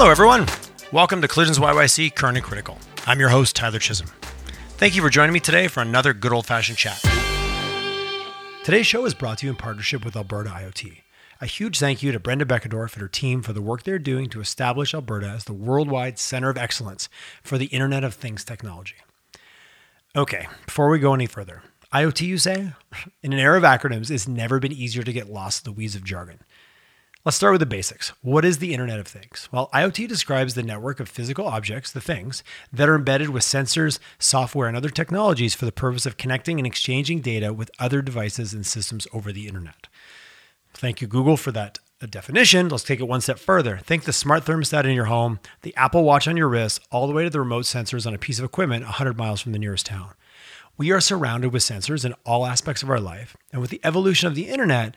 Hello, everyone. Welcome to Collisions YYC Current and Critical. I'm your host, Tyler Chisholm. Thank you for joining me today for another good old fashioned chat. Today's show is brought to you in partnership with Alberta IoT. A huge thank you to Brenda Beckendorf and her team for the work they're doing to establish Alberta as the worldwide center of excellence for the Internet of Things technology. Okay, before we go any further, IoT, you say? In an era of acronyms, it's never been easier to get lost in the weeds of jargon. Let's start with the basics. What is the Internet of Things? Well, IoT describes the network of physical objects, the things, that are embedded with sensors, software, and other technologies for the purpose of connecting and exchanging data with other devices and systems over the Internet. Thank you, Google, for that uh, definition. Let's take it one step further. Think the smart thermostat in your home, the Apple Watch on your wrist, all the way to the remote sensors on a piece of equipment 100 miles from the nearest town. We are surrounded with sensors in all aspects of our life. And with the evolution of the internet,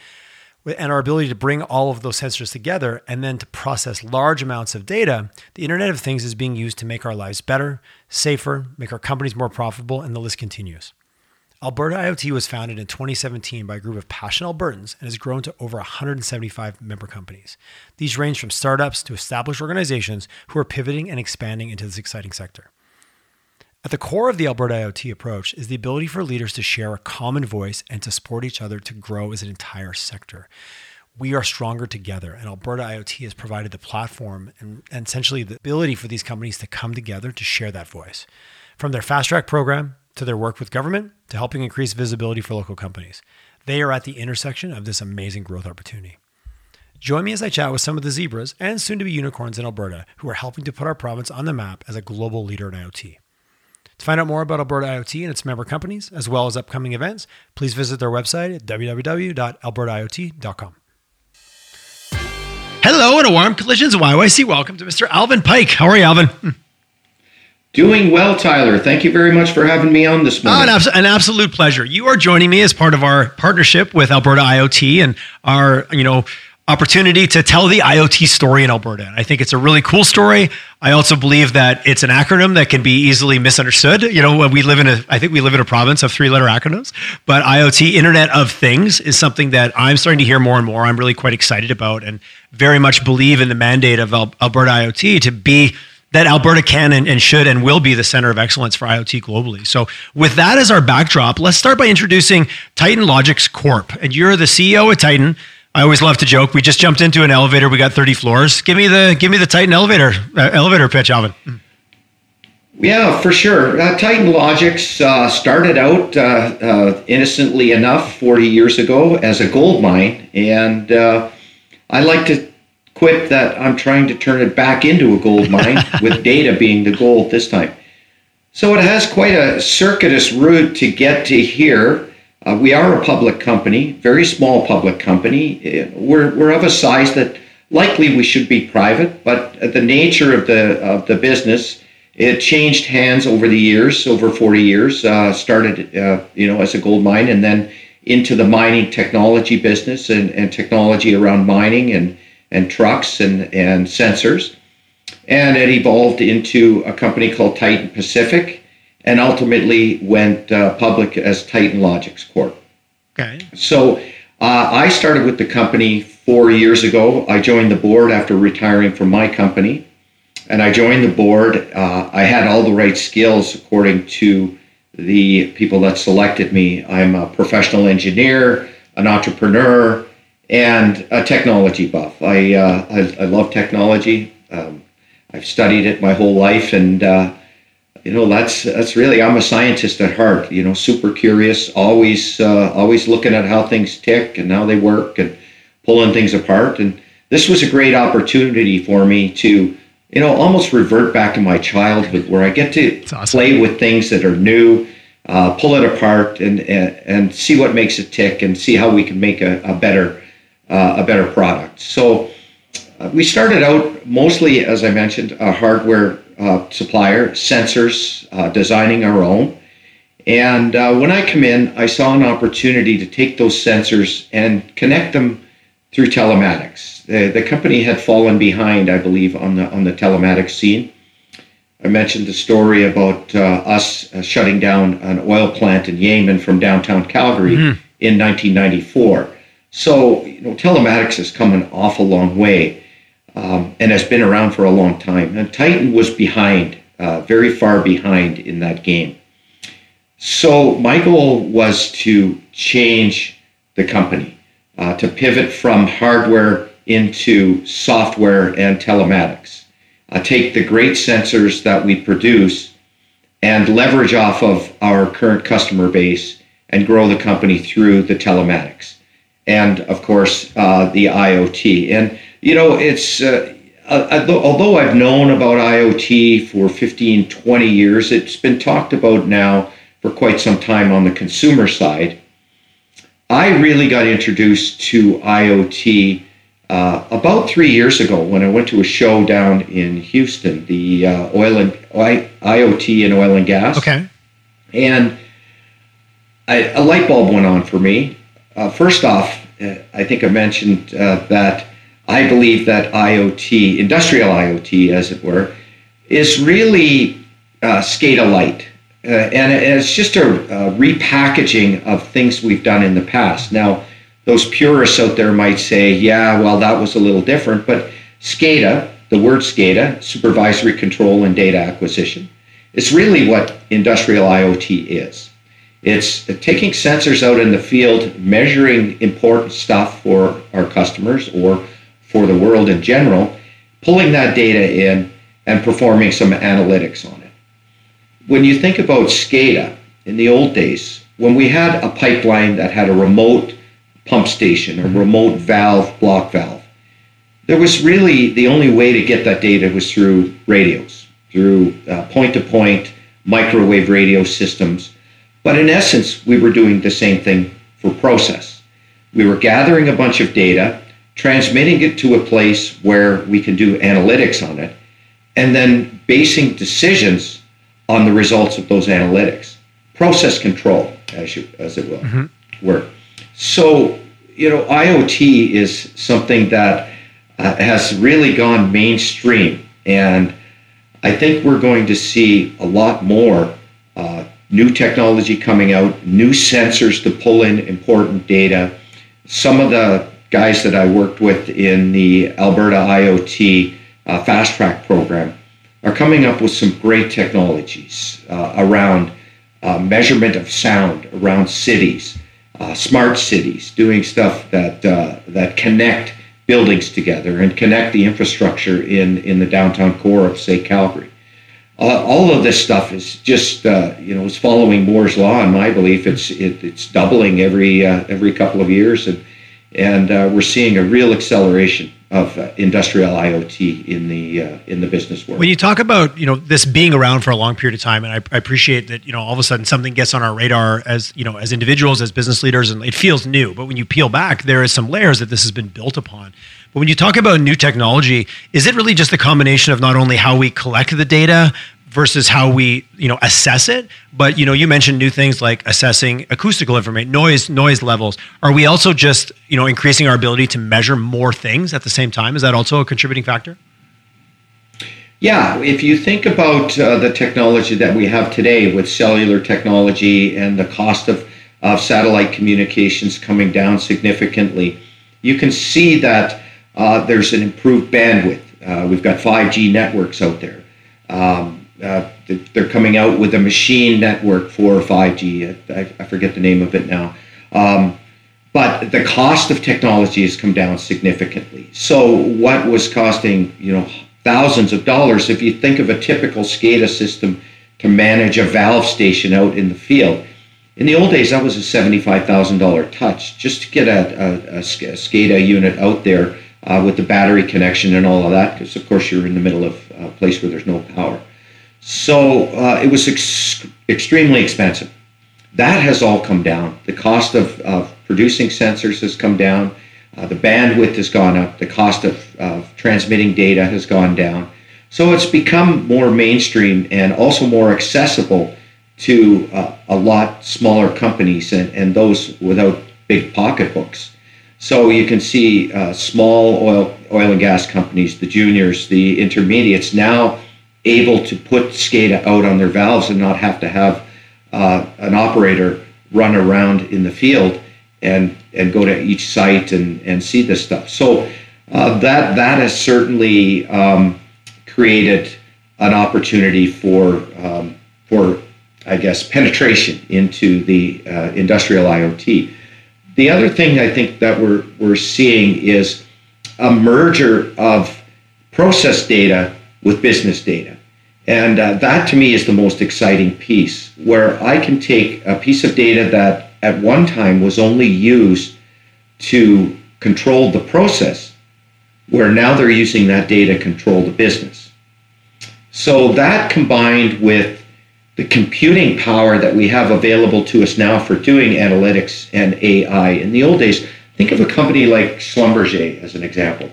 and our ability to bring all of those sensors together and then to process large amounts of data, the Internet of Things is being used to make our lives better, safer, make our companies more profitable, and the list continues. Alberta IoT was founded in 2017 by a group of passionate Albertans and has grown to over 175 member companies. These range from startups to established organizations who are pivoting and expanding into this exciting sector. At the core of the Alberta IoT approach is the ability for leaders to share a common voice and to support each other to grow as an entire sector. We are stronger together, and Alberta IoT has provided the platform and, and essentially the ability for these companies to come together to share that voice. From their fast track program to their work with government to helping increase visibility for local companies, they are at the intersection of this amazing growth opportunity. Join me as I chat with some of the zebras and soon to be unicorns in Alberta who are helping to put our province on the map as a global leader in IoT. To find out more about Alberta IoT and its member companies, as well as upcoming events, please visit their website at www.albertaiot.com. Hello and a warm collisions YYC. Welcome to Mr. Alvin Pike. How are you, Alvin? Hmm. Doing well, Tyler. Thank you very much for having me on this morning. Oh, an, an, absolute pleasure. You are joining me as part of our partnership with Alberta IoT and our, you know, opportunity to tell the IoT story in Alberta. And I think it's a really cool story. I also believe that it's an acronym that can be easily misunderstood. You know, we live in a, I think we live in a province of three letter acronyms, but IoT, Internet of Things, is something that I'm starting to hear more and more. I'm really quite excited about and very much believe in the mandate of Alberta IoT to be that Alberta can and, and, should and will be the center of excellence for IoT globally. So, with that as our backdrop, let's start by introducing Titan Logix Corp. And you're the CEO of Titan. I always love to joke. We just jumped into an elevator. We got 30 floors. Give me the give me the Titan elevator uh, elevator pitch, Alvin. Yeah, for sure. Uh, Titan Logix uh, started out uh, uh innocently enough 40 years ago as a gold mine, and uh, I like to quip that I'm trying to turn it back into a gold mine with data being the gold this time. So it has quite a circuitous route to get to here. Uh, we are a public company, very small public company. Uh, we're, we're of a size that likely we should be private, but the nature of the of the business it changed hands over the years, over 40 years. Uh, started uh, you know as a gold mine, and then into the mining technology business and, and technology around mining and and trucks and and sensors, and it evolved into a company called Titan Pacific and ultimately went uh, public as Titan Logix Corp. Okay. So uh, I started with the company four years ago. I joined the board after retiring from my company. And I joined the board. Uh, I had all the right skills according to the people that selected me. I'm a professional engineer, an entrepreneur, and a technology buff. I, uh, I, I, love technology. Um, I've studied it my whole life, and uh, you know that's that's really i'm a scientist at heart you know super curious always uh, always looking at how things tick and how they work and pulling things apart and this was a great opportunity for me to you know almost revert back to my childhood where i get to awesome. play with things that are new uh, pull it apart and, and and see what makes it tick and see how we can make a, a better uh, a better product so uh, we started out mostly as i mentioned a hardware uh, supplier, sensors, uh, designing our own. And uh, when I come in, I saw an opportunity to take those sensors and connect them through telematics. The, the company had fallen behind, I believe, on the on the telematics scene. I mentioned the story about uh, us uh, shutting down an oil plant in Yemen from downtown Calgary mm-hmm. in 1994. So, you know, telematics has come an awful long way. Um, and has been around for a long time. And Titan was behind, uh, very far behind in that game. So my goal was to change the company, uh, to pivot from hardware into software and telematics. Uh, take the great sensors that we produce and leverage off of our current customer base and grow the company through the telematics and of course uh, the IoT. And you know, it's uh, uh although I've known about IoT for 15, 20 years, it's been talked about now for quite some time on the consumer side. I really got introduced to IoT uh, about three years ago when I went to a show down in Houston, the uh, oil and IoT and oil and gas. Okay. And I, a light bulb went on for me. Uh, first off, uh, I think I mentioned uh, that I believe that IoT, industrial IoT, as it were, is really uh, SCADA light. Uh, and it's just a, a, repackaging of things we've done in the past. Now, those purists out there might say, yeah, well, that was a little different, but SCADA, the word SCADA, supervisory control and data acquisition, is really what industrial IoT is. It's taking sensors out in the field, measuring important stuff for our customers or for the world in general, pulling that data in and performing some analytics on it. When you think about SCADA in the old days, when we had a pipeline that had a remote pump station, a mm-hmm. remote valve, block valve, there was really the only way to get that data was through radios, through point to point microwave radio systems but in essence, we were doing the same thing for process. We were gathering a bunch of data, transmitting it to a place where we can do analytics on it, and then basing decisions on the results of those analytics. Process control, as, you, as it will mm-hmm. work. So, you know, IoT is something that uh, has really gone mainstream. And I think we're going to see a lot more uh, new technology coming out, new sensors to pull in important data. Some of the guys that I worked with in the Alberta IoT uh, Fast Track program are coming up with some great technologies uh, around uh, measurement of sound around cities, uh, smart cities, doing stuff that uh, that connect buildings together and connect the infrastructure in in the downtown core of say Calgary uh, all of this stuff is just you know it's following Moore's law in my belief. It's it, it's doubling every every couple of years, and and uh, we're seeing a real acceleration of uh, industrial IoT in the uh, in the business world. When you talk about you know this being around for a long period of time, and I, I, appreciate that you know all of a sudden something gets on our radar as you know as individuals, as business leaders, and it feels new. But when you peel back, there is some layers that this has been built upon. But when you talk about new technology, is it really just a combination of not only how we collect the data versus how we you know assess it. But you know you mentioned new things like assessing acoustical information noise noise levels. Are we also just you know increasing our ability to measure more things at the same time? Is that also a contributing factor? Yeah. If you think about uh, the technology that we have today with cellular technology and the cost of, of satellite communications coming down significantly you can see that uh, there's an improved bandwidth. Uh, we've got 5G networks out there. Um, uh, they're coming out with a machine network for 5G. I, I forget the name of it now. Um, but the cost of technology has come down significantly. So what was costing, you know, thousands of dollars, if you think of a typical SCADA system to manage a valve station out in the field, in the old days, that was a $75,000 touch just to get a, a, a SCADA unit out there uh, with the battery connection and all of that, because of course you're in the middle of a place where there's no power. So uh, it was ex- extremely expensive. That has all come down. The cost of, of producing sensors has come down. Uh, the bandwidth has gone up. The cost of, of transmitting data has gone down. So it's become more mainstream and also more accessible to uh, a lot smaller companies and, and those without big pocketbooks. So you can see uh, small oil oil and gas companies, the juniors, the intermediates, now able to put SCADA out on their valves and not have to have uh, an operator run around in the field and and go to each site and and see this stuff. So uh, that that has certainly um, created an opportunity for um, for I guess penetration into the uh, industrial IoT. The other thing I think that we're we're seeing is a merger of process data with business data. And uh, that to me is the most exciting piece, where I can take a piece of data that at one time was only used to control the process, where now they're using that data to control the business. So that combined with the computing power that we have available to us now for doing analytics and AI. In the old days, think of a company like Schlumberger as an example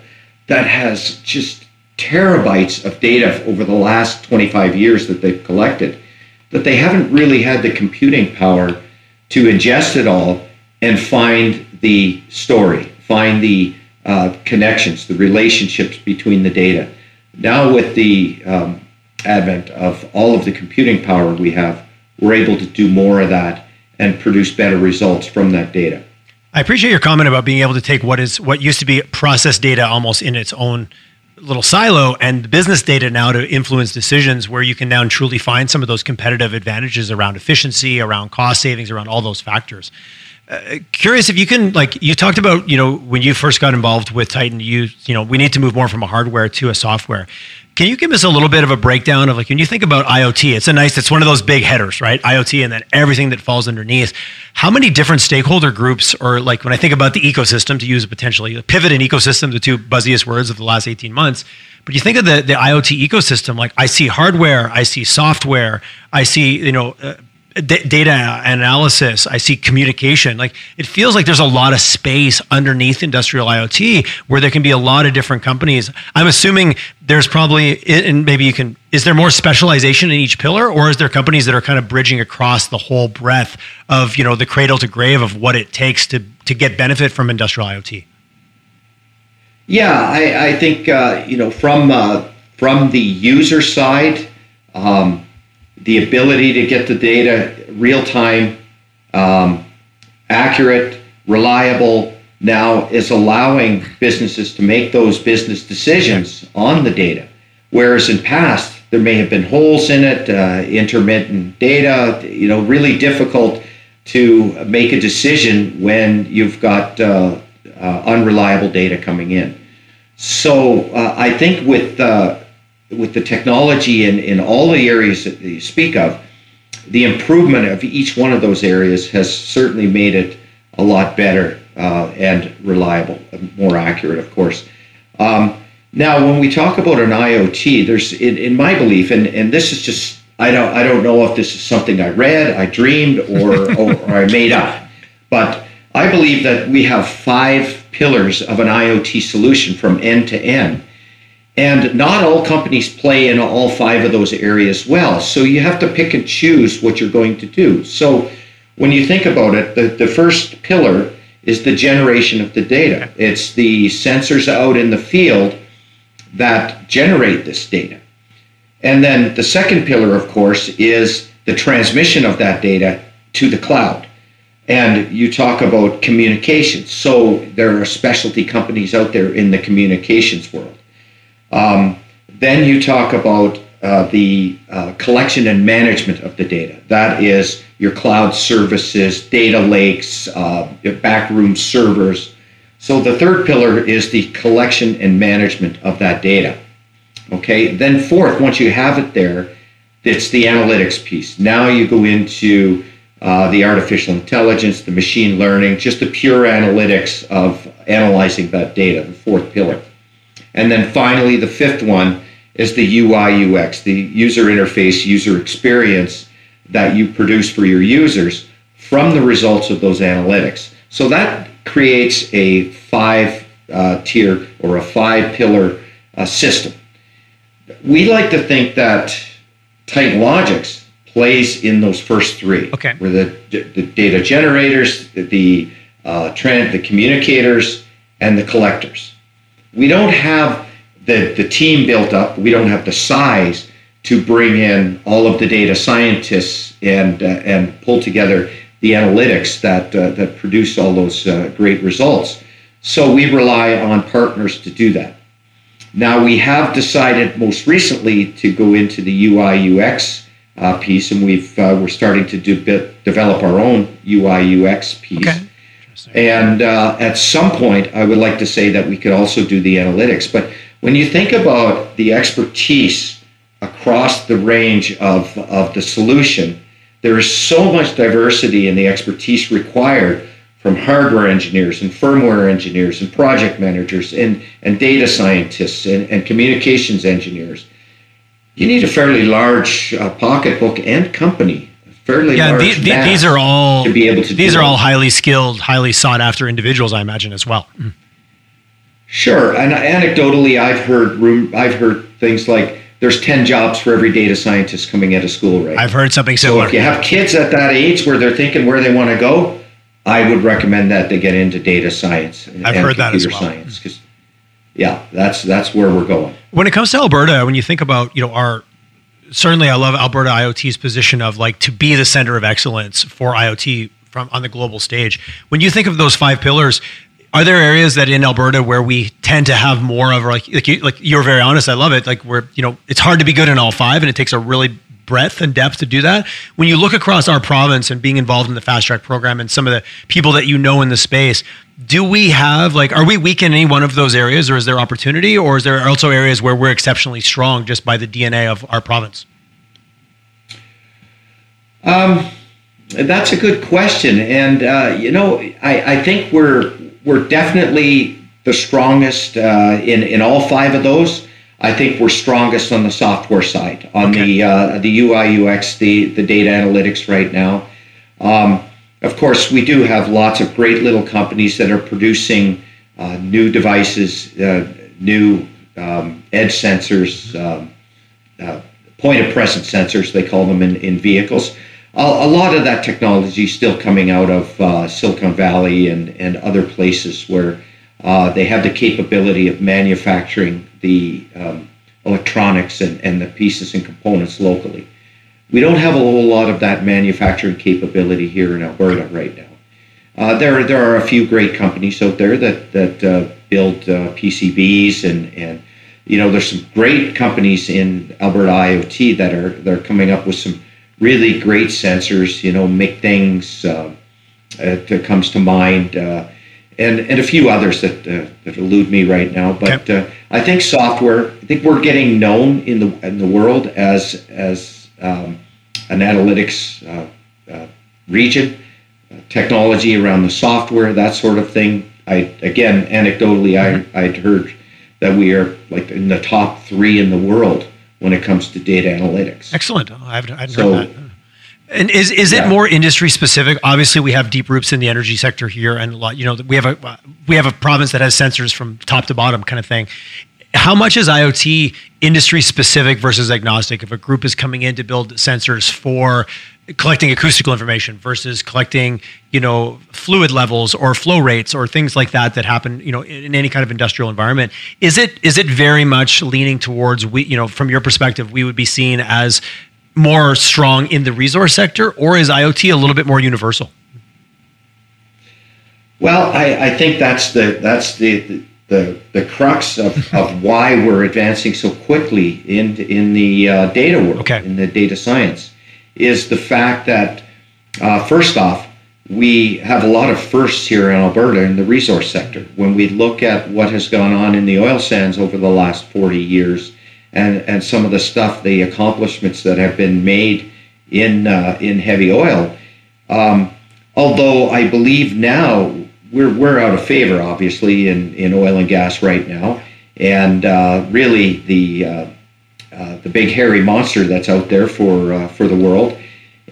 that has just terabytes of data over the last 25 years that they've collected that they haven't really had the computing power to ingest it all and find the story, find the uh, connections, the relationships between the data. Now, with the um, advent of all of the computing power we have, we're able to do more of that and produce better results from that data. I appreciate your comment about being able to take what is what used to be process data almost in its own little silo and business data now to influence decisions where you can now truly find some of those competitive advantages around efficiency, around cost savings, around all those factors. Uh, curious if you can like you talked about you know when you first got involved with Titan you you know we need to move more from a hardware to a software. Can you give us a little bit of a breakdown of like when you think about IoT it's a nice it's one of those big headers right? IoT and then everything that falls underneath. How many different stakeholder groups or like when I think about the ecosystem to use potentially pivot and ecosystem the two buzziest words of the last 18 months but you think of the, the IoT ecosystem like I see hardware I see software I see you know uh, d- data analysis. I see communication. Like it feels like there's a lot of space underneath industrial IoT where there can be a lot of different companies. I'm assuming there's probably, and maybe you can, is there more specialization in each pillar or is there companies that are kind of bridging across the whole breadth of, you know, the cradle to grave of what it takes to, to get benefit from industrial IoT? Yeah, I, I think, uh, you know, from, uh, from the user side, um, the ability to get the data real time, um, accurate, reliable now is allowing businesses to make those business decisions on the data. Whereas in past, there may have been holes in it, uh, intermittent data, you know, really difficult to make a decision when you've got uh, uh, unreliable data coming in. So uh, I think with uh, with the technology in, in all the areas that you speak of, the improvement of each one of those areas has certainly made it a lot better uh, and reliable, more accurate, of course. Um, now, when we talk about an IoT, there's, in, in my belief, and, and this is just, I don't, I don't know if this is something I read, I dreamed, or, or, or I made up, but I believe that we have five pillars of an IoT solution from end to end. And not all companies play in all five of those areas well. So you have to pick and choose what you're going to do. So when you think about it, the, the first pillar is the generation of the data. It's the sensors out in the field that generate this data. And then the second pillar, of course, is the transmission of that data to the cloud. And you talk about communications. So there are specialty companies out there in the communications world. Um, then you talk about uh, the uh, collection and management of the data. That is your cloud services, data lakes, uh, backroom servers. So the third pillar is the collection and management of that data. Okay, then fourth, once you have it there, it's the analytics piece. Now you go into uh, the artificial intelligence, the machine learning, just the pure analytics of analyzing that data, the fourth pillar. And then finally, the fifth one is the UI UX, the user interface, user experience that you produce for your users from the results of those analytics. So that creates a five uh, tier or a five pillar uh, system. We like to think that Titan Logix plays in those first three. Okay. Where the, the data generators, the uh, trend, the communicators, and the collectors we don't have the, the team built up. We don't have the size to bring in all of the data scientists and uh, and pull together the analytics that uh, that produce all those uh, great results. So we rely on partners to do that. Now we have decided most recently to go into the UI UX uh, piece, and we've uh, we're starting to do bit, develop our own UI UX piece. Okay. And uh, at some point, I would like to say that we could also do the analytics. But when you think about the expertise across the range of, of the solution, there is so much diversity in the expertise required from hardware engineers and firmware engineers and project managers and, and data scientists and, and communications engineers. You need a fairly large uh, pocketbook and company. Fairly yeah, the, the, these are all to be able to. These are all highly skilled, highly sought after individuals, I imagine as well. Mm. Sure, and anecdotally, I've heard room. I've heard things like there's 10 jobs for every data scientist coming out of school right I've heard something similar. So if you have kids at that age where they're thinking where they want to go, I would recommend that they get into data science and, I've heard that as well. science because yeah, that's that's where we're going. When it comes to Alberta, when you think about, you know, our certainly I love Alberta IoT's position of like to be the center of excellence for IoT from on the global stage. When you think of those five pillars, are there areas that in Alberta where we tend to have more of like like, you, like you're very honest, I love it. Like where you know it's hard to be good in all five, and it takes a really breadth and depth to do that. When you look across our province and being involved in the fast track program and some of the people that you know in the space, do we have like are we weak in any one of those areas or is there opportunity or is there also areas where we're exceptionally strong just by the DNA of our province? Um, that's a good question, and uh, you know, I, I think we're we're definitely the strongest uh, in in all five of those. I think we're strongest on the software side, on okay. the uh, the UI UX, the the data analytics right now. Um, of course, we do have lots of great little companies that are producing uh, new devices, uh, new um, edge sensors, um, uh, point of presence sensors, they call them in, in vehicles. A, a lot of that technology is still coming out of uh, Silicon Valley and, and other places where uh, they have the capability of manufacturing the um, electronics and, and the pieces and components locally. We don't have a whole lot of that manufacturing capability here in Alberta right now. Uh, there, there are a few great companies out there that that uh, build uh, PCBs and and you know there's some great companies in Alberta IoT that are they're coming up with some really great sensors. You know, MichThings uh, that comes to mind. Uh, and, and a few others that, uh, that elude me right now. But uh, I think software. I think we're getting known in the in the world as as um, an analytics uh, uh region, uh, technology around the software, that sort of thing. I again, anecdotally, I I'd heard that we are like in the top three in the world when it comes to data analytics. Excellent. I haven't, I so, heard that. And is is yeah. it more industry specific? Obviously, we have deep roots in the energy sector here, and a lot. You know, we have a we have a province that has sensors from top to bottom, kind of thing. How much is IoT industry specific versus agnostic? If a group is coming in to build sensors for collecting acoustical information versus collecting, you know, fluid levels or flow rates or things like that that happen, you know, in any kind of industrial environment, is it is it very much leaning towards we, you know, from your perspective, we would be seen as more strong in the resource sector, or is IoT a little bit more universal? Well, I, I think that's the that's the the, the the crux of, of why we're advancing so quickly in in the uh, data world, okay. in the data science, is the fact that uh, first off, we have a lot of firsts here in Alberta in the resource sector. When we look at what has gone on in the oil sands over the last 40 years, and and some of the stuff, the accomplishments that have been made in uh, in heavy oil. Um, although I believe now we're we're out of favor, obviously, in in oil and gas right now, and uh, really the uh, uh the big hairy monster that's out there for uh, for the world.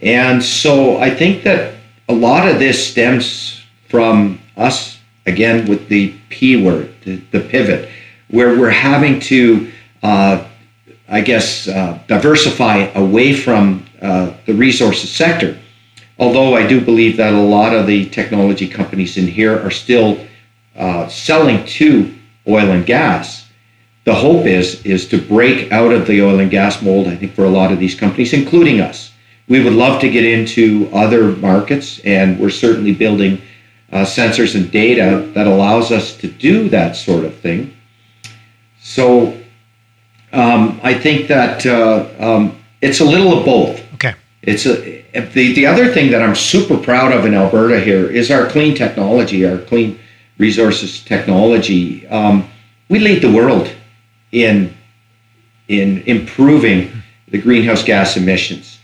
And so I think that a lot of this stems from us again with the P word, the, the pivot, where we're having to uh, I guess, uh, diversify away from the resources sector. Although I do believe that a lot of the technology companies in here are still uh, selling to oil and gas. The hope is is to break out of the oil and gas mold. I think for a lot of these companies, including us, we would love to get into other markets, and we're certainly building uh, sensors and data that allows us to do that sort of thing. So um, I think that uh, um, it's a little of both. It's a the, the other thing that I'm super proud of in Alberta here is our clean technology, our clean resources technology. Um, we lead the world in in improving the greenhouse gas emissions,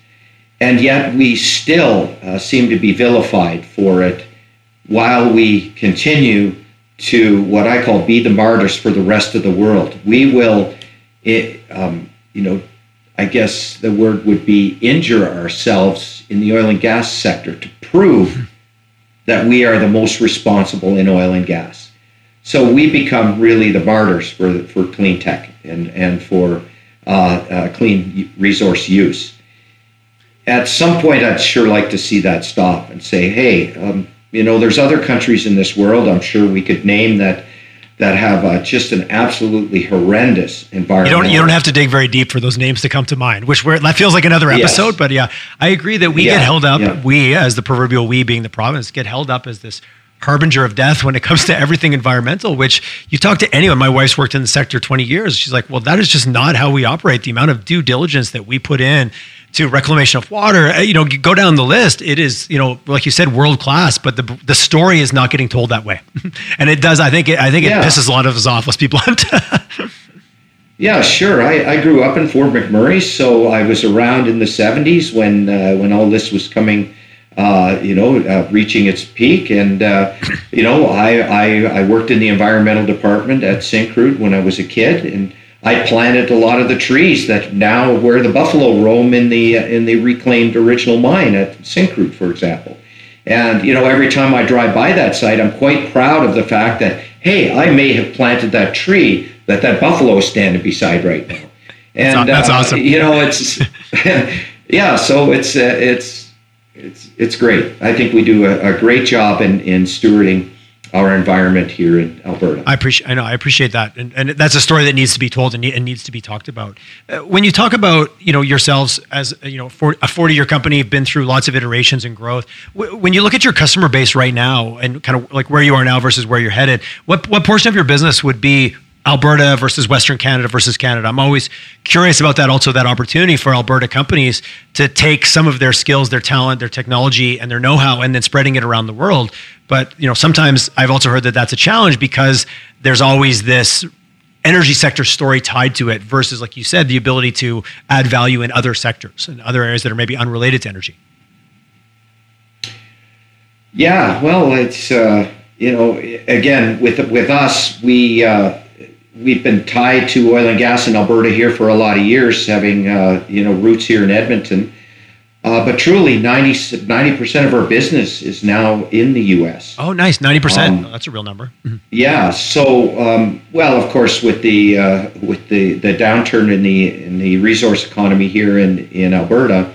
and yet we still uh, seem to be vilified for it, while we continue to what I call be the martyrs for the rest of the world. We will, it, um, you know, I guess the word would be injure ourselves in the oil and gas sector to prove that we are the most responsible in oil and gas. So we become really the martyrs for, for clean tech and, and for uh, uh, clean resource use. At some point, I'd sure like to see that stop and say, hey, um, you know, there's other countries in this world, I'm sure we could name that that have uh, just an absolutely horrendous environment. You don't you don't have to dig very deep for those names to come to mind. Which we're, that feels like another episode, yes. but yeah, I agree that we yeah, get held up. Yeah. We, as the proverbial we being the province, get held up as this harbinger of death when it comes to everything environmental. Which you talk to anyone. My wife's worked in the sector 20 years. She's like, well, that is just not how we operate. The amount of due diligence that we put in to reclamation of water, uh, you know, go down the list. It is, you know, like you said, world class, but the the story is not getting told that way, and it does. I think it, I think yeah. it pisses a lot of us off. Let's be blunt. yeah, sure. I, I grew up in Fort McMurray, so I was around in the '70s when uh, when all this was coming. Uh, you know, uh, reaching its peak. And, uh, you know, I, I, I, worked in the environmental department at Syncrude when I was a kid. And I planted a lot of the trees that now where the buffalo roam in the in the reclaimed original mine at Syncrude, for example. And you know, every time I drive by that site, I'm quite proud of the fact that hey, I may have planted that tree that that buffalo is standing beside right now. And that's, uh, awesome. You know, it's yeah. So it's uh, it's it's it's great. I think we do a, a great job in in stewarding our environment here in Alberta. I appreciate. I know. I appreciate that, and, and that's a story that needs to be told and, and needs to be talked about. Uh, when you talk about you know yourselves as you know for a forty-year company, been through lots of iterations and growth. W- when you look at your customer base right now and kind of like where you are now versus where you're headed, what what portion of your business would be Alberta versus Western Canada versus Canada. I'm always curious about that. Also, that opportunity for Alberta companies to take some of their skills, their talent, their technology, and their know-how, and then spreading it around the world. But you know, sometimes I've also heard that that's a challenge because there's always this energy sector story tied to it versus, like you said, the ability to add value in other sectors and other areas that are maybe unrelated to energy. Yeah, well, it's uh, you know, again with with us, we. Uh, we've been tied to oil and gas in Alberta here for a lot of years, having uh, you know roots here in Edmonton. Uh, but truly, 90 percent of our business is now in the U.S. Oh, nice, ninety um, percent. That's a real number. Mm-hmm. Yeah. So, um, well, of course, with the uh, with the, the downturn in the in the resource economy here in in Alberta,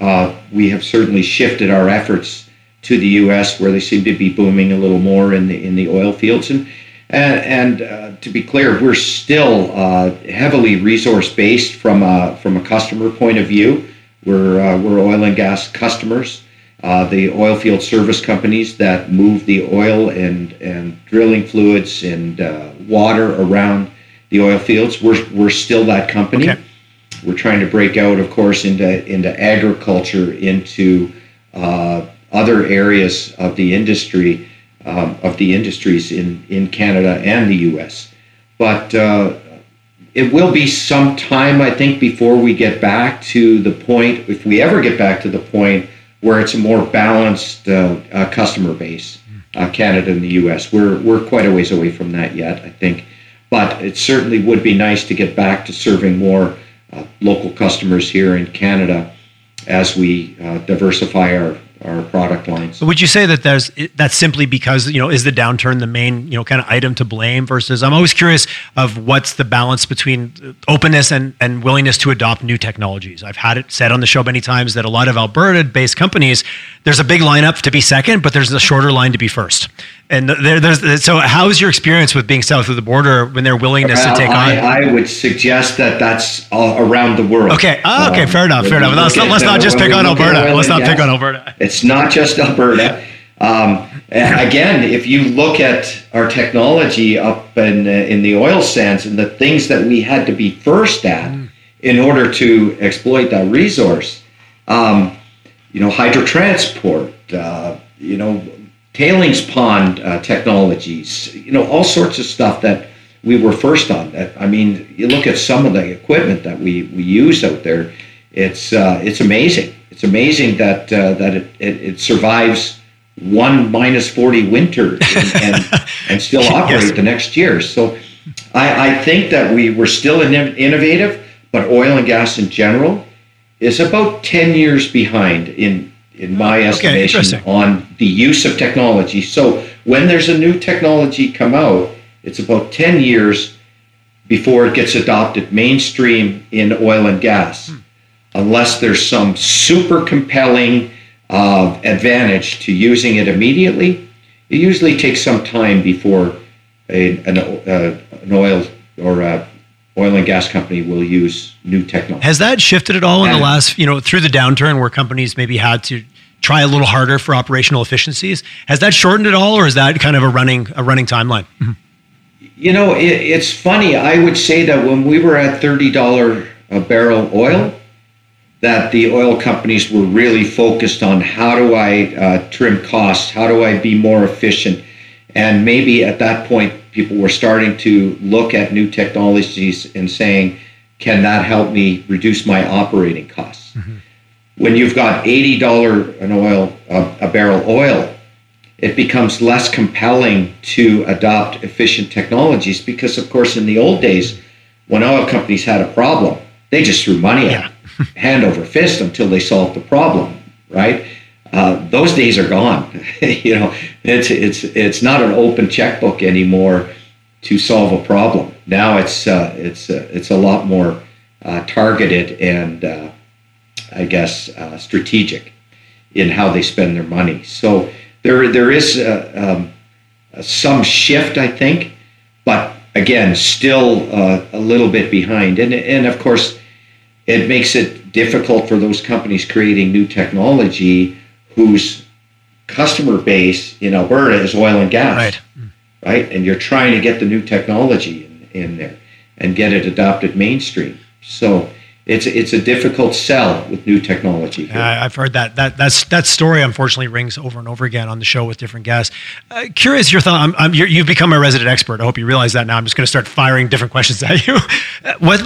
uh, we have certainly shifted our efforts to the U.S., where they seem to be booming a little more in the in the oil fields and and, and uh, to be clear, we're still uh, heavily resource based from a, from a customer point of view. We're, uh, we're oil and gas customers. Uh, the oil field service companies that move the oil and, and drilling fluids and uh, water around the oil fields, we're, we're still that company. Okay. We're trying to break out, of course, into, into agriculture, into uh, other areas of the industry um, of the industries in, in Canada and the US. But uh, it will be some time, I think, before we get back to the point, if we ever get back to the point where it's a more balanced uh, uh, customer base, uh, Canada and the US. We're, we're quite a ways away from that yet, I think. But it certainly would be nice to get back to serving more uh, local customers here in Canada as we uh, diversify our our product lines. So would you say that there's that's simply because you know is the downturn the main you know kind of item to blame versus I'm always curious of what's the balance between openness and and willingness to adopt new technologies. I've had it said on the show many times that a lot of Alberta-based companies there's a big lineup to be second, but there's a shorter line to be first. And there, there's so how's your experience with being south of the border when their willingness well, to take I, on? I would suggest that that's around the world. Okay, oh, okay, um, fair enough, fair enough. Let's, let's not just pick on Alberta. Let's not pick on Alberta. It's not just Alberta. Um, again, if you look at our technology up in, uh, in the oil sands and the things that we had to be first at mm. in order to exploit that resource, um, you know, hydrotransport, uh, you know, tailings pond uh, technologies, you know, all sorts of stuff that we were first on. That I mean, you look at some of the equipment that we, we use out there, it's uh, it's amazing. It's amazing that uh, that it, it, it survives one minus 40 winter and, and, and still operate yes. the next year. So I, I, think that we were still innovative, but oil and gas in general is about 10 years behind in, in my estimation okay, on the use of technology. So when there's a new technology come out, it's about 10 years before it gets adopted mainstream in oil and gas, hmm. unless there's some super compelling uh, advantage to using it immediately, it usually takes some time before a, an, uh, an oil or a oil and gas company will use new technology. Has that shifted at all in and, the last, you know, through the downturn where companies maybe had to try a little harder for operational efficiencies? Has that shortened at all, or is that kind of a running a running timeline? Mm-hmm. You know, it, it's funny. I would say that when we were at thirty dollar a barrel oil, that the oil companies were really focused on how do I uh, trim costs, how do I be more efficient, and maybe at that point people were starting to look at new technologies and saying, can that help me reduce my operating costs? Mm-hmm. When you've got eighty dollar an oil a barrel oil, it becomes less compelling to adopt efficient technologies because, of course, in the old days, when oil companies had a problem, they just threw money at it hand over fist until they solved the problem, right? Uh, those days are gone. you know, it's it's it's not an open checkbook anymore to solve a problem. Now it's uh, it's uh, it's a lot more uh, targeted and uh, I guess uh, strategic in how they spend their money. So there there is um, some shift, I think, but again, still a little bit behind. And and of course it makes it difficult for those companies creating new technology whose customer base in Alberta is oil and gas. Right. Right. And you're trying to get the new technology in, in there and get it adopted mainstream. So it's it's a difficult sell with new technology. Uh, I've heard that that that's that story unfortunately rings over and over again on the show with different guests. Uh, curious your thought. I'm, I'm, you have become a resident expert. I hope you realize that now. I'm just going to start firing different questions at you. Uh, what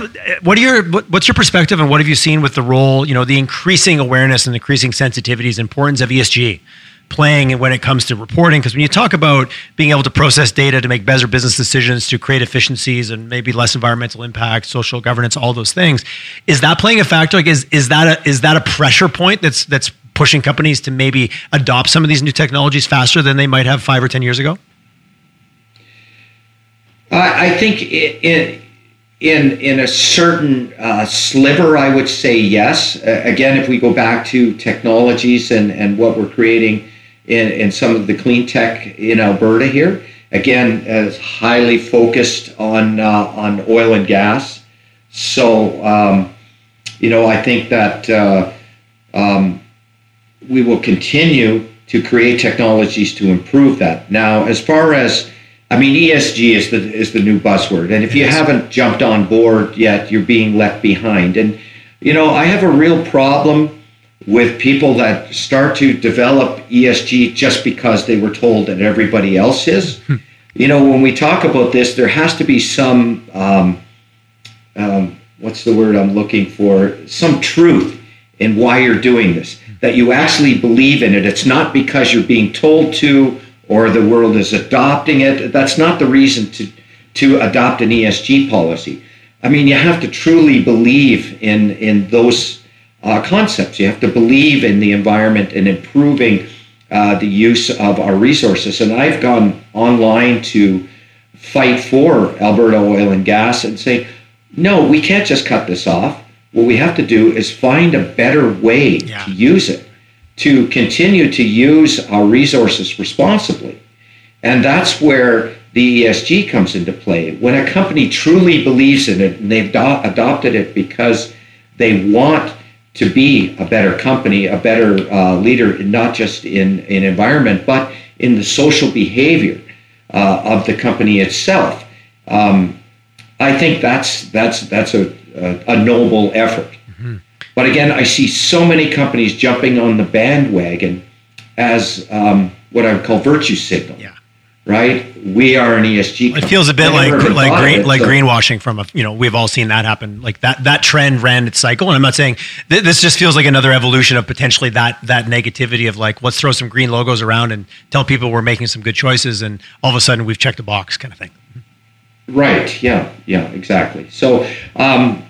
what are your what, what's your perspective and what have you seen with the role? You know, the increasing awareness and increasing sensitivities, importance of ESG playing when it comes to reporting because when you talk about being able to process data to make better business decisions to create efficiencies and maybe less environmental impact social governance all those things is that playing a factor like is is that a is that a pressure point that's that's pushing companies to maybe adopt some of these new technologies faster than they might have five or ten years ago i think in in in a certain uh, sliver, I would say yes. Uh, again, if we go back to technologies and and what we're creating in, in some of the clean tech in Alberta here. Again, is highly focused on uh, on oil and gas. So, um, you know, I think that uh, um, we will continue to create technologies to improve that. Now, as far as I mean, ESG is the is the new buzzword, and if you haven't jumped on board yet, you're being left behind. And you know, I have a real problem with people that start to develop ESG just because they were told that everybody else is. Hmm. you know, when we talk about this, there has to be some, um, um, what's the word I'm looking for? Some truth in why you're doing this, that you actually believe in it. It's not because you're being told to or the world is adopting it. That's not the reason to, to adopt an ESG policy. I mean, you have to truly believe in, in those uh, concepts. You have to believe in the environment and improving uh, the use of our resources. And I've gone online to fight for Alberta oil and gas and say, no, we can't just cut this off. What we have to do is find a better way yeah. to use it, to continue to use our resources responsibly. And that's where the ESG comes into play. When a company truly believes in it and they've do- adopted it because they want to be a better company, a better uh, leader, not just in, in environment, but in the social behavior uh, of the company itself. Um, I think that's that's that's a, a, a noble effort. Mm-hmm. But again, I see so many companies jumping on the bandwagon as um, what I would call virtue signal. Yeah right? We are an ESG. Company. It feels a bit like like green, it, like so. greenwashing from a you know we've all seen that happen. Like that that trend ran its cycle, and I'm not saying th- this just feels like another evolution of potentially that that negativity of like let's throw some green logos around and tell people we're making some good choices, and all of a sudden we've checked a box kind of thing. Right. Yeah. Yeah. Exactly. So. Um,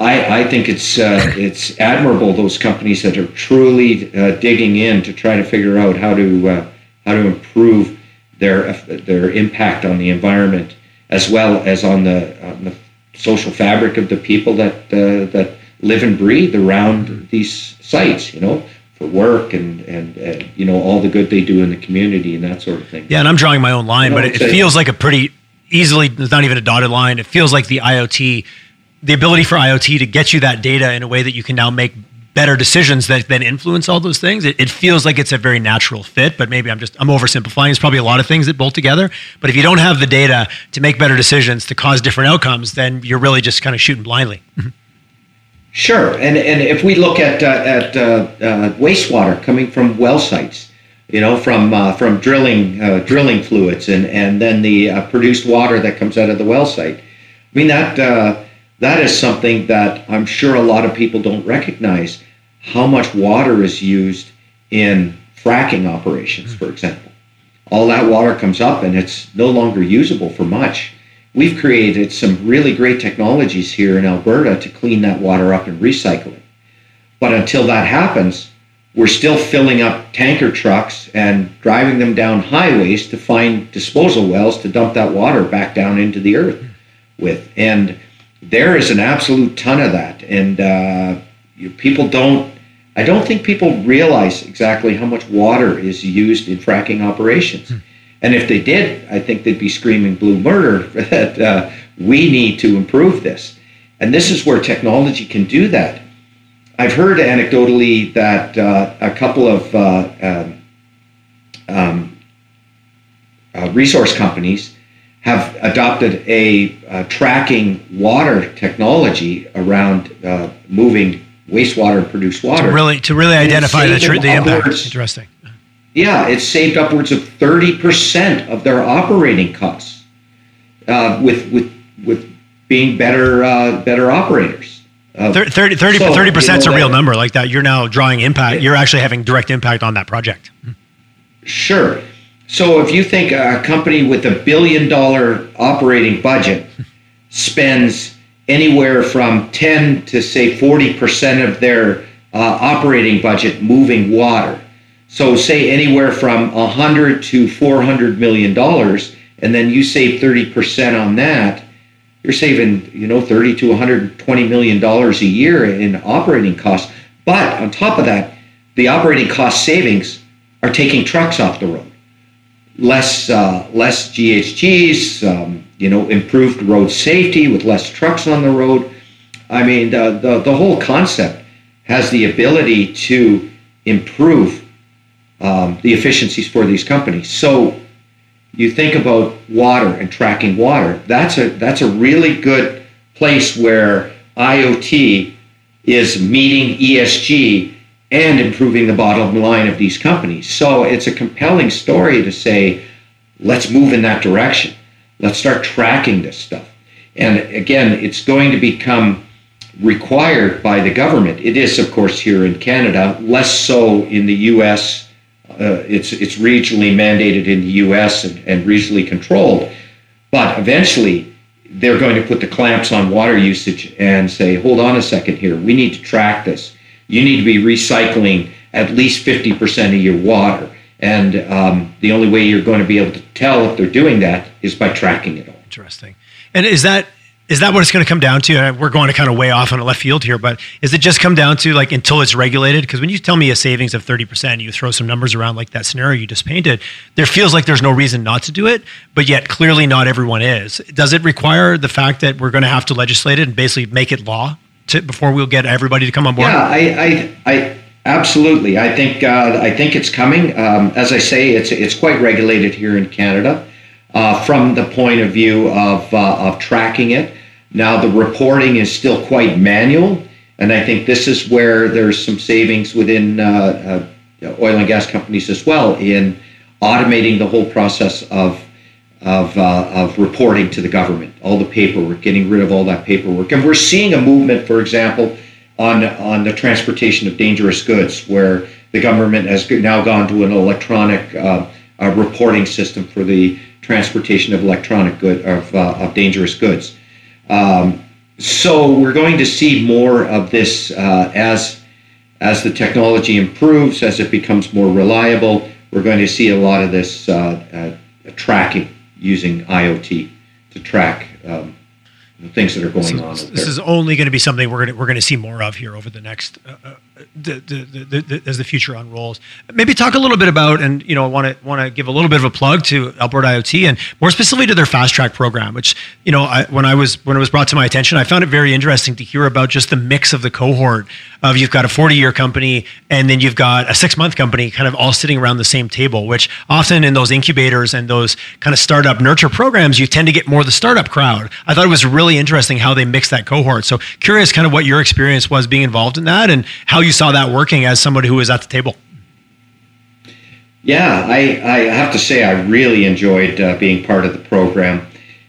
I, I, think it's uh, it's admirable those companies that are truly uh, digging in to try to figure out how to uh, how to improve their their impact on the environment as well as on the, on the social fabric of the people that uh, that live and breathe around these sites. You know, for work and and uh, you know all the good they do in the community and that sort of thing. Yeah, and I'm drawing my own line, you know, but it, it feels like a pretty easily. It's not even a dotted line. It feels like the IoT, the ability for IoT to get you that data in a way that you can now make better decisions that then influence all those things. It, it, feels like it's a very natural fit, but maybe I'm just I'm oversimplifying. It's probably a lot of things that bolt together. But if you don't have the data to make better decisions to cause different outcomes, then you're really just kind of shooting blindly. Sure, and and if we look at uh, at uh, uh, wastewater coming from well sites, you know, from uh, from drilling uh, drilling fluids, and and then the uh, produced water that comes out of the well site. I mean that that is something that I'm sure a lot of people don't recognize how much water is used in fracking operations, for example. All that water comes up and it's no longer usable for much. We've created some really great technologies here in Alberta to clean that water up and recycle it. But until that happens, we're still filling up tanker trucks and driving them down highways to find disposal wells to dump that water back down into the earth with. And there is an absolute ton of that, and uh, you, people don't. I don't think people realize exactly how much water is used in fracking operations. Hmm. And if they did, I think they'd be screaming blue murder that uh, we need to improve this. And this is where technology can do that. I've heard anecdotally that uh, a couple of uh, um, um, uh, resource companies have adopted a uh, tracking water technology around uh, moving wastewater and produced water. To really, to really identify the, tr- the impact. Interesting. Yeah, it saved upwards of 30% of their operating costs uh, with, with, with being better, uh, better operators. Uh, 30, 30, so, 30% is you know, a real number like that. You're now drawing impact. You're actually having direct impact on that project. Sure. So if you think a company with a billion dollar operating budget spends anywhere from 10 to say 40% of their uh, operating budget moving water. So say anywhere from 100 to 400 million dollars and then you save 30% on that, you're saving, you know, 30 to 120 million dollars a year in operating costs. But on top of that, the operating cost savings are taking trucks off the road less uh, less GHGs, um, you know, improved road safety with less trucks on the road. I mean, the, the, the whole concept has the ability to improve um, the efficiencies for these companies. So you think about water and tracking water. That's a that's a really good place where IoT is meeting ESG and improving the bottom line of these companies. So it's a compelling story to say, let's move in that direction. Let's start tracking this stuff. And again, it's going to become required by the government. It is, of course, here in Canada, less so in the U.S. Uh, it's it's regionally mandated in the U.S. and, and regionally controlled, but eventually they're going to put the clamps on water usage and say, hold on a second here, we need to track this you need to be recycling at least 50% of your water. And um, the only way you're going to be able to tell if they're doing that is by tracking it all. Interesting. And is that is that what it's going to come down to? And we're going to kind of way off on a left field here, but is it just come down to like until it's regulated? Because when you tell me a savings of 30%, you throw some numbers around like that scenario you just painted, there feels like there's no reason not to do it, but yet clearly not everyone is. Does it require the fact that we're going to have to legislate it and basically make it law to, before we'll get everybody to come on board? Yeah, I, I, I absolutely. I think uh, I think it's coming. Um, as I say, it's it's quite regulated here in Canada uh, from the point of view of uh, of tracking it. Now the reporting is still quite manual, and I think this is where there's some savings within uh, uh, oil and gas companies as well in automating the whole process of of, uh, of reporting to the government, all the paperwork, getting rid of all that paperwork. And we're seeing a movement, for example, on, on the transportation of dangerous goods, where the government has now gone to an electronic uh, reporting system for the transportation of electronic good of, uh, of dangerous goods. Um, so we're going to see more of this uh, as as the technology improves, as it becomes more reliable. We're going to see a lot of this uh, tracking using IoT to track um, the things that are going so on. This is only going to be something we're going to, we're going to see more of here over the next uh, uh the, the, the, as the future unrolls. Maybe talk a little bit about, and you know, I want to want to give a little bit of a plug to Alberta IoT, and more specifically to their fast track program. Which you know, I, when I was when it was brought to my attention, I found it very interesting to hear about just the mix of the cohort of you've got a 40 year company and then you've got a six month company, kind of all sitting around the same table. Which often in those incubators and those kind of startup nurture programs, you tend to get more the startup crowd. I thought it was really interesting how they mix that cohort. So curious, kind of what your experience was being involved in that, and how you saw that working as somebody who was at the table. Yeah, I, I have to say I really enjoyed uh, being part of the program.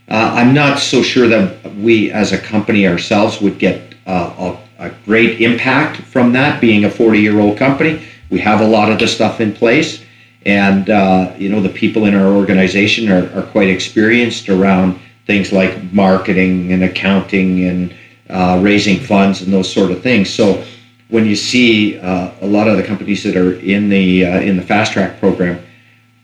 Uh, I'm not so sure that we as a company ourselves would get uh, a, a, great impact from that being a 40 year old company. We have a lot of the stuff in place, and uh, you know the people in our organization are, are quite experienced around things like marketing and accounting and uh, raising funds and those sort of things. So when you see uh, a lot of the companies that are in the uh, in the fast track program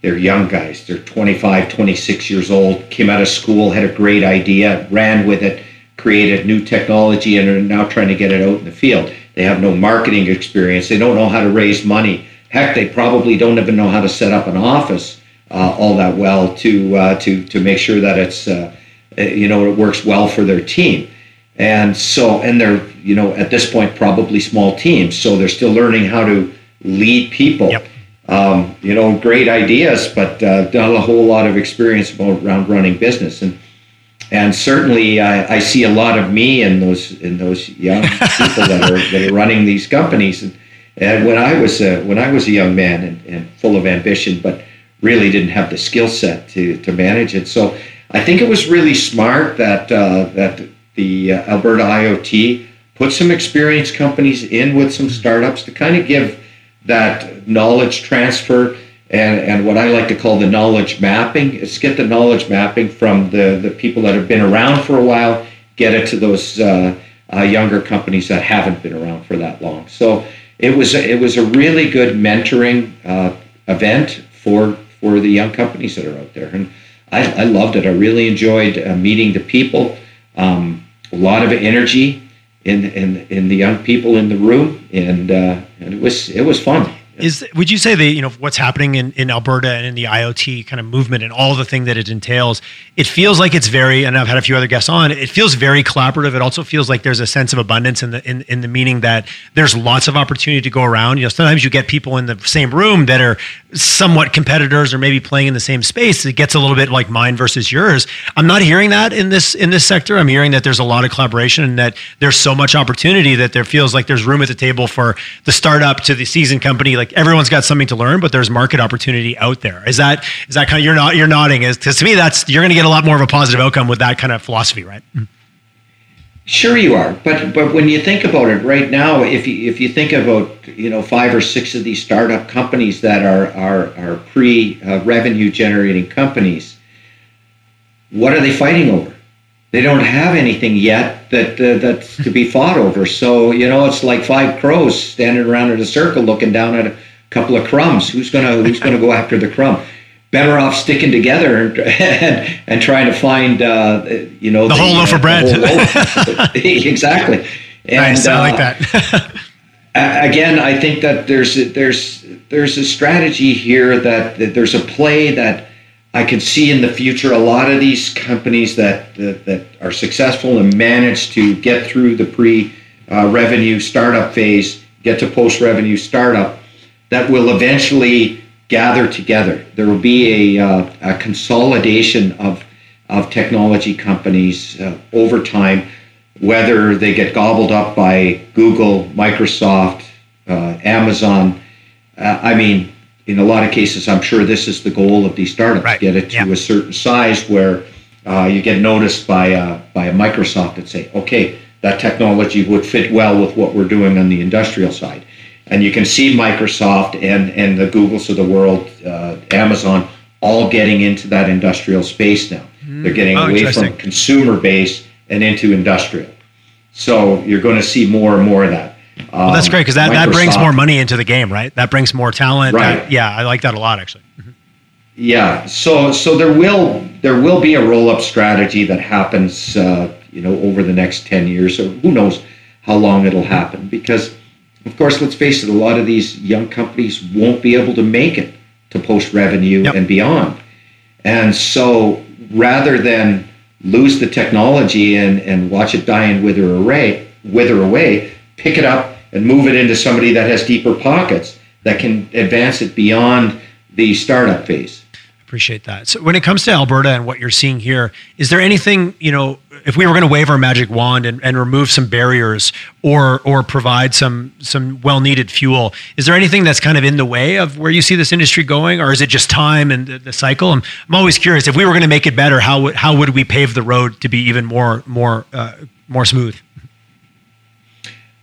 they're young guys. They're 25 26 years old came out of school had a great idea ran with it created new technology and are now trying to get it out in the field. They have no marketing experience. They don't know how to raise money. Heck they probably don't even know how to set up an office uh, all that well to uh, to to make sure that it's uh, you know it works well for their team. And so and they're you know at this point probably small teams so they're still learning how to lead people. Yep. um, you know great ideas but uh, not a whole lot of experience around running business. And and certainly I, I see a lot of me in those in those young people that are that are running these companies. And and when I was a, when I was a young man and, and full of ambition but really didn't have the skill set to to manage it. So I think it was really smart that uh, that the uh, Alberta IoT, put some experienced companies in with some startups to kind of give that knowledge transfer and, and what I like to call the knowledge mapping get the knowledge mapping from the, the people that have been around for a while, get it to those uh, uh, younger companies that haven't been around for that long. So it was a, it was a really good mentoring uh, event for for the young companies that are out there, and I, I loved it. I really enjoyed uh, meeting the people. Um, a lot of energy in in in the young people in the room, and uh, and it was it was fun. Is would you say that you know what's happening in, in Alberta and in the IoT kind of movement and all the thing that it entails? It feels like it's very, and I've had a few other guests on. It feels very collaborative. It also feels like there's a sense of abundance in the in, in the meaning that there's lots of opportunity to go around. You know, sometimes you get people in the same room that are somewhat competitors or maybe playing in the same space. It gets a little bit like mine versus yours. I'm not hearing that in this in this sector. I'm hearing that there's a lot of collaboration and that there's so much opportunity that there feels like there's room at the table for the startup to the seasoned company. Like everyone's got something to learn, but there's market opportunity out there. Is that is that kind of you're not you're nodding? Is to me that's you're going to get a lot more of a positive outcome with that kind of philosophy, right? Mm-hmm. Sure, you are, but but when you think about it, right now, if you if you think about you know five or six of these startup companies that are are are pre uh, revenue generating companies, what are they fighting over? They don't have anything yet that uh, that's to be fought over. So you know, it's like five crows standing around in a circle looking down at a couple of crumbs. Who's gonna who's gonna go after the crumb? better off sticking together and and, and trying to find uh, you know the, the whole loaf uh, of bread. Loaf. exactly. And, nice. I like uh, that. again, I think that there's a, there's there's a strategy here that, that, there's a play that I can see in the future. A lot of these companies that that, that are successful and manage to get through the pre uh, startup phase, get to post revenue startup, that will eventually gather together. There will be a, uh, a consolidation of, of technology companies uh, over time, whether they get gobbled up by Google, Microsoft, uh, Amazon. Uh, I mean, in a lot of cases, I'm sure this is the goal of these startups: right. get it to yeah. a certain size where uh, you get noticed by a, by a Microsoft and say, okay, that technology would fit well with what we're doing on the industrial side. And you can see Microsoft and, and the Googles of the world, uh, Amazon, all getting into that industrial space now. Mm. They're getting oh, away from consumer base and into industrial. So you're going to see more and more of that. Um, well, that's great because that, that brings more money into the game, right? That brings more talent. Right. That, yeah, I like that a lot, actually. Mm-hmm. Yeah. So so there will there will be a roll up strategy that happens, uh, you know, over the next ten years, or who knows how long it'll happen because of course, let's face it, a lot of these young companies won't be able to make it to post revenue yep. and beyond. And so rather than lose the technology and, and watch it die and wither away, wither away, pick it up and move it into somebody that has deeper pockets that can advance it beyond the startup phase. Appreciate that. So when it comes to Alberta and what you're seeing here, is there anything, you know, if we were going to wave our magic wand and, and remove some barriers or or provide some some well needed fuel, is there anything that's kind of in the way of where you see this industry going, or is it just time and the, the cycle? I'm, I'm always curious. If we were going to make it better, how would how would we pave the road to be even more more uh, more smooth?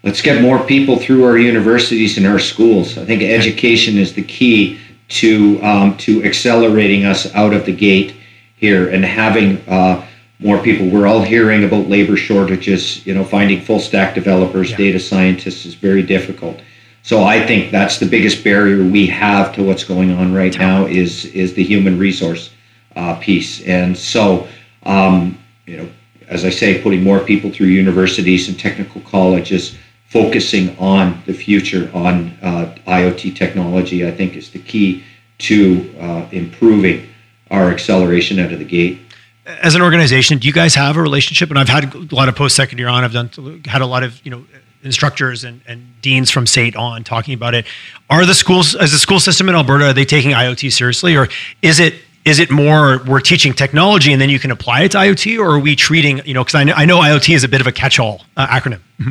Let's get more people through our universities and our schools. I think education is the key to um, to accelerating us out of the gate here and having. Uh, more people. We're all hearing about labor shortages. You know, finding full stack developers, yeah. data scientists is very difficult. So I think that's the biggest barrier we have to what's going on right now is is the human resource uh, piece. And so, um, you know, as I say, putting more people through universities and technical colleges, focusing on the future on uh, IoT technology, I think is the key to uh, improving our acceleration out of the gate as an organization, do you guys have a relationship? And I've had a lot of post secondary on. I've done had a lot of you know instructors and, and deans from SAIT on talking about it. Are the schools as the school system in Alberta are they taking IoT seriously, or is it is it more we're teaching technology and then you can apply it to IoT, or are we treating you know because I know, I know IoT is a bit of a catch-all uh, acronym. Mm-hmm.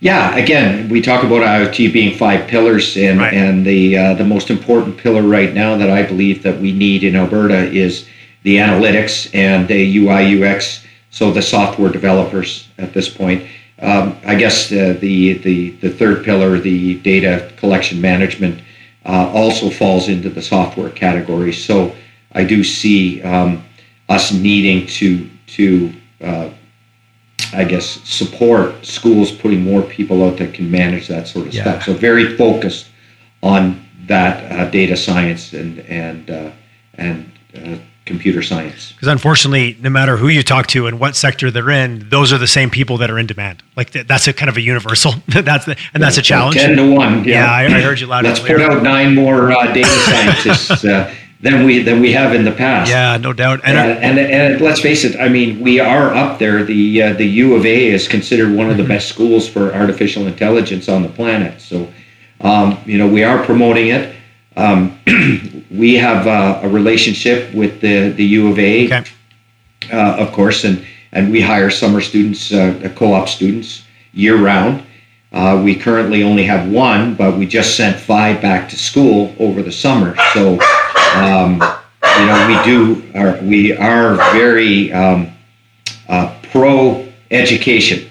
Yeah, again, we talk about IoT being five pillars, and right. and the uh, the most important pillar right now that I believe that we need in Alberta is the analytics and the UI UX. So the software developers at this point. Um, I guess uh, the the the third pillar, the data collection management, uh, also falls into the software category. So I do see um, us needing to to uh, I guess, support schools putting more people out that can manage that sort of yeah. stuff. So very focused on that uh, data science and and uh, and uh, computer science. Because unfortunately, no matter who you talk to and what sector they're in, those are the same people that are in demand. Like that's a kind of a universal. that's the, and that's a challenge. Ten to one. Yeah, yeah I, I, heard you loud. Let's put out nine more uh, data scientists. Uh, than we than we have in the past. Yeah, no doubt. And, uh, and, and, let's face it. I mean, we are up there. The uh, the U of A is considered one of the mm-hmm. best schools for artificial intelligence on the planet. So, um, you know, we are promoting it. Um, we have uh, a relationship with the the U of A, okay. Uh, of course, and and we hire summer students, uh, co-op students, year round. Uh, we currently only have one, but we just sent five back to school over the summer. So um, you know, we do are we are very um, uh, pro education.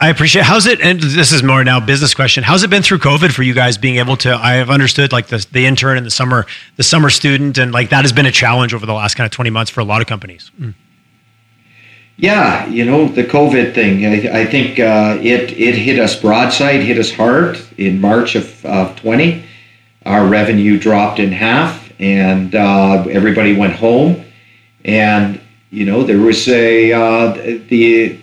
I appreciate. How's it? And this is more now business question. How's it been through COVID for you guys being able to? I have understood like the the intern and the summer the summer student, and like that has been a challenge over the last kind of twenty months for a lot of companies. Mm. Yeah, you know the COVID thing. I, I think uh, it it hit us broadside, hit us hard in March of, of twenty our revenue dropped in half, and uh, everybody went home. And you know there was a uh, the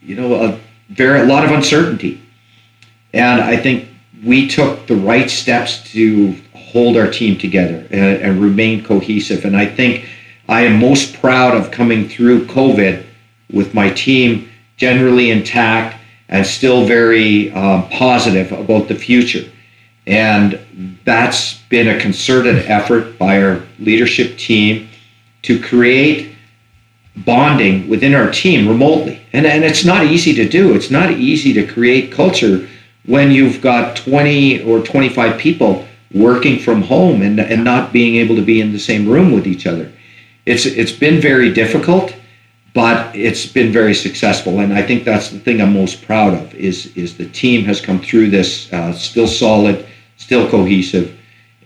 you know a very a lot of uncertainty, and I think we took the right steps to hold our team together and, and remain cohesive. And I think I am most proud of coming through COVID with my team generally intact and still very um, positive about the future. And that's been a concerted effort by our leadership team to create bonding within our team remotely. And, and it's not easy to do. It's not easy to create culture when you've got 20 or 25 people working from home and, and not being able to be in the same room with each other. It's, it's been very difficult, but it's been very successful. And I think that's the thing I'm most proud of is, is the team has come through this uh, still solid, still cohesive,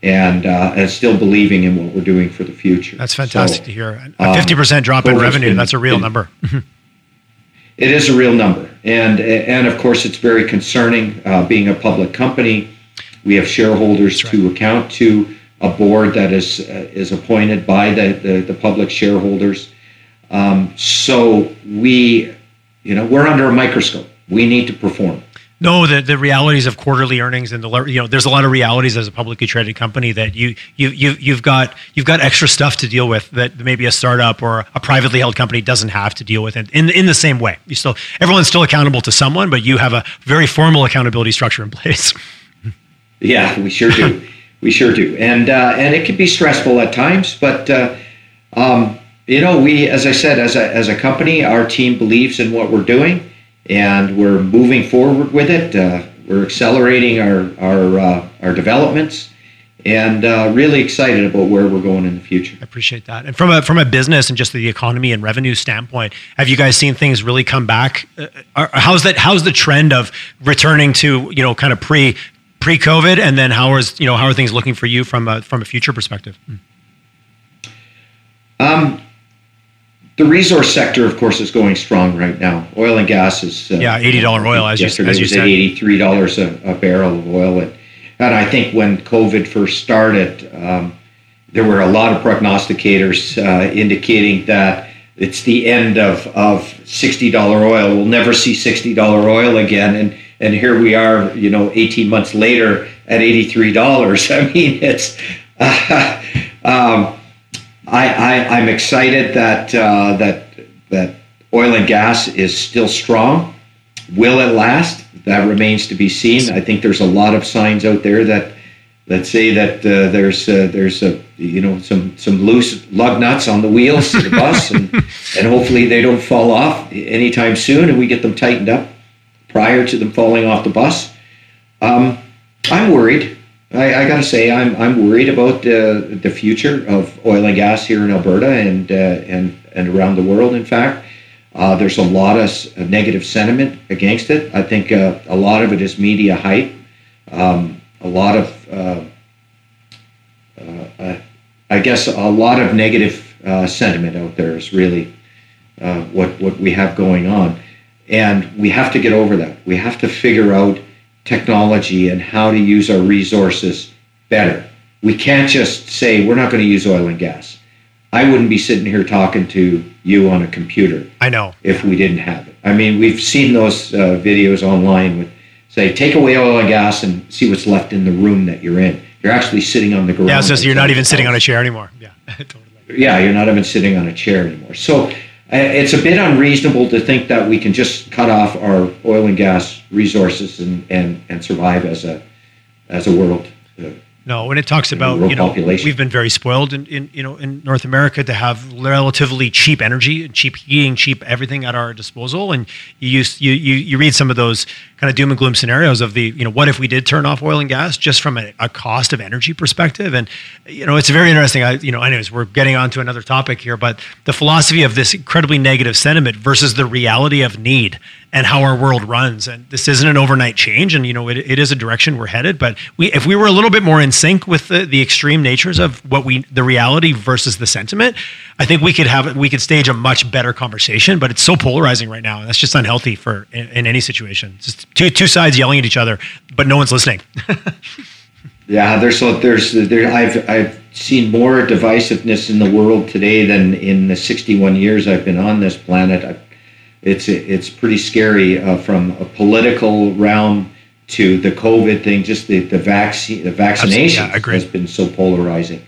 and uh, and still believing in what we're doing for the future. That's fantastic so, to hear. A fifty percent drop in revenue. Been, that's a real been, number. it is a real number, and and of course it's very concerning. Uh, being a public company, we have shareholders right. to account to, a board that is uh, is appointed by the the, the public shareholders. Um, so we, you know, we're under a microscope. We need to perform. No, the, the realities of quarterly earnings and the you know there's a lot of realities as a publicly traded company that you you you you've got you've got extra stuff to deal with that maybe a startup or a privately held company doesn't have to deal with in in, in the same way. You still everyone's still accountable to someone, but you have a very formal accountability structure in place. yeah, we sure do. we sure do, and uh, and it can be stressful at times, but. Uh, um, you know, we, as I said, as a, as a company, our team believes in what we're doing and we're moving forward with it. Uh, we're accelerating our our uh, our developments, and uh, really excited about where we're going in the future. I appreciate that. And from a from a business and just the economy and revenue standpoint, have you guys seen things really come back? Uh, how's that? How's the trend of returning to you know kind of pre pre COVID, and then how is you know how are things looking for you from a from a future perspective? Um, the resource sector, of course, is going strong right now. Oil and gas is uh, yeah, eighty dollar oil as yesterday you, as you was said, eighty three dollars a, a, barrel of oil, and and I think when COVID first started, um, there were a lot of prognosticators uh, indicating that it's the end of of sixty dollar oil. We'll never see sixty dollar oil again, and and here we are, you know, eighteen months later at eighty three dollars. I mean, it's. Uh, um, I, I am excited that uh, that that oil and gas is still strong. Will it last? That remains to be seen. I think there's a lot of signs out there that that say that uh, there's uh, there's a you know some some loose lug nuts on the wheels of the bus, and and hopefully they don't fall off anytime soon, and we get them tightened up prior to them falling off the bus. Um, I'm worried. I, I got to say, I'm I'm worried about the the future of oil and gas here in Alberta and uh, and and around the world. In fact, uh, there's a lot of negative sentiment against it. I think uh, a lot of it is media hype. Um, a lot of, uh, uh, I guess, a lot of negative uh, sentiment out there is really what what we have going on, and we have to get over that. We have to figure out technology and how to use our resources better. We can't just say we're not going to use oil and gas. I wouldn't be sitting here talking to you on a computer. I know. If we didn't have it. I mean, we've seen those uh, videos online with say take away oil and gas and see what's left in the room that you're in. You're actually sitting on the ground. Yeah, so you're not even sitting on a chair anymore. Yeah, totally. Yeah, you're not even sitting on a chair anymore. So it's a bit unreasonable to think that we can just cut off our oil and gas resources and, and, and survive as a as a world uh, no, when it talks about you know population. we've been very spoiled in, in you know in North America to have relatively cheap energy, cheap heating, cheap everything at our disposal, and you use you you, you read some of those kind of doom and gloom scenarios of the you know what if we did turn off oil and gas just from a, a cost of energy perspective, and you know it's very interesting. I you know anyways we're getting on to another topic here, but the philosophy of this incredibly negative sentiment versus the reality of need and how our world runs. And this isn't an overnight change, and you know it, it is a direction we're headed. But we, if we were a little bit more in sync with the, the extreme natures of what we, the reality versus the sentiment, I think we could have we could stage a much better conversation. But it's so polarizing right now, and that's just unhealthy for in, in any situation. It's just two two sides yelling at each other, but no one's listening. yeah, there's so there's there. I've I've seen more divisiveness in the world today than in the 61 years I've been on this planet. It's it's pretty scary uh, from a political realm to the COVID thing. Just the the vaccine the vaccination yeah, has been so polarizing.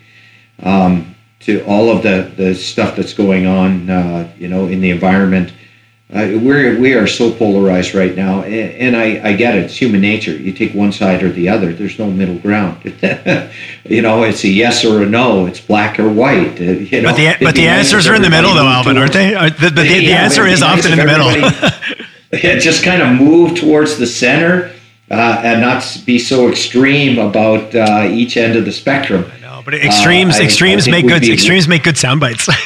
Um, to all of the the stuff that's going on, uh, you know, in the environment. Uh, we're we are so polarized right now, and, and I, I get it. It's human nature. You take one side or the other. There's no middle ground. you know, it's a yes or a no. It's black or white. Uh, you know, but the but the answers are in the middle, though, Alvin, aren't they? The, the, the, yeah, answer is often in the middle. yeah, just kind of move towards the center. Uh, and not be so extreme about uh, each end of the spectrum. But extremes uh, extremes make good extremes make good sound bites.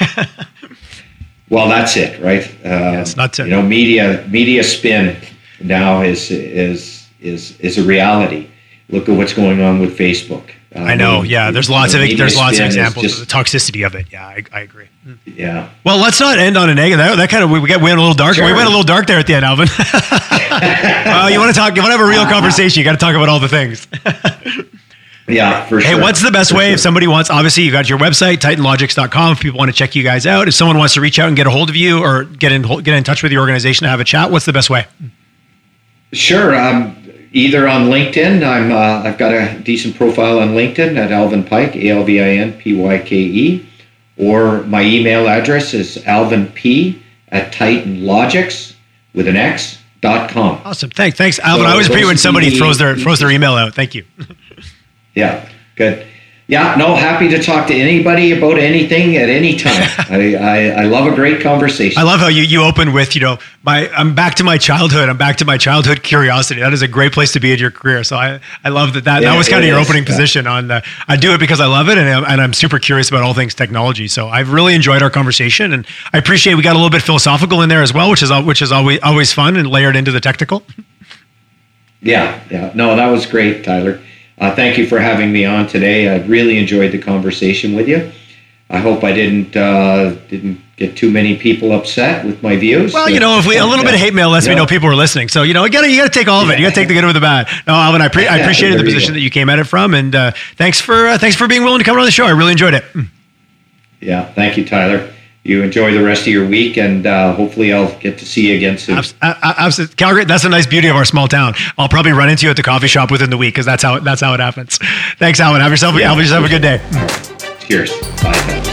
Well, that's it, right? Uh, yes, not to, you know, media media spin now is is is is a reality. Look at what's going on with Facebook. Uh, I know. Yeah, there's lots of there's lots of examples just, of the toxicity of it. Yeah, I, I, agree. Yeah. Well, let's not end on a negative. That, that kind of we, get went a little dark. Sure. We went a little dark there at the end, Alvin. well, you want to talk? You want to have a real conversation? You got to talk about all the things. Yeah, for sure. Hey, what's the best for way sure. if somebody wants? Obviously, you got your website, TitanLogix.com. If people want to check you guys out, if someone wants to reach out and get a hold of you or get in get in touch with your organization to have a chat, what's the best way? Sure. Um, either on LinkedIn. I'm uh, I've got a decent profile on LinkedIn at Alvin Pyke, A L V I N P Y K E, or my email address is alvinp at TitanLogix with an X dot com. Awesome. Thanks. Thanks, Alvin. So I always appreciate when somebody throws their throws their email out. Thank you. Yeah, good. Yeah, no, happy to talk to anybody about anything at any time. I, I, I, love a great conversation. I love how you, you open with, you know, my I'm back to my childhood. I'm back to my childhood curiosity. That is a great place to be in your career. So I, I love that that, yeah, that was kind of your is. opening yeah. position on the, I do it because I love it and, and I'm super curious about all things technology. So I've really enjoyed our conversation and I appreciate we got a little bit philosophical in there as well, which is which is always always fun and layered into the technical. Yeah, yeah. No, that was great, Tyler. Uh, thank you for having me on today. I really enjoyed the conversation with you. I hope I didn't uh, didn't get too many people upset with my views. Well, you know, if we a little bit of hate mail lets me know people are listening. So you know, you got to you got to take all of it. You got to take the good with the bad. No, Alvin, I, pre- I appreciated the position that you came at it from, and uh, thanks for uh, thanks for being willing to come on the show. I really enjoyed it. Yeah, thank you, Tyler you enjoy the rest of your week, and uh, hopefully I'll get to see you again soon. Absolutely, Calgary. That's a nice beauty of our small town. I'll probably run into you at the coffee shop within the week because that's how that's how it happens. Thanks, Alvin. Have yourself yeah. have yourself a good day. Cheers. Bye.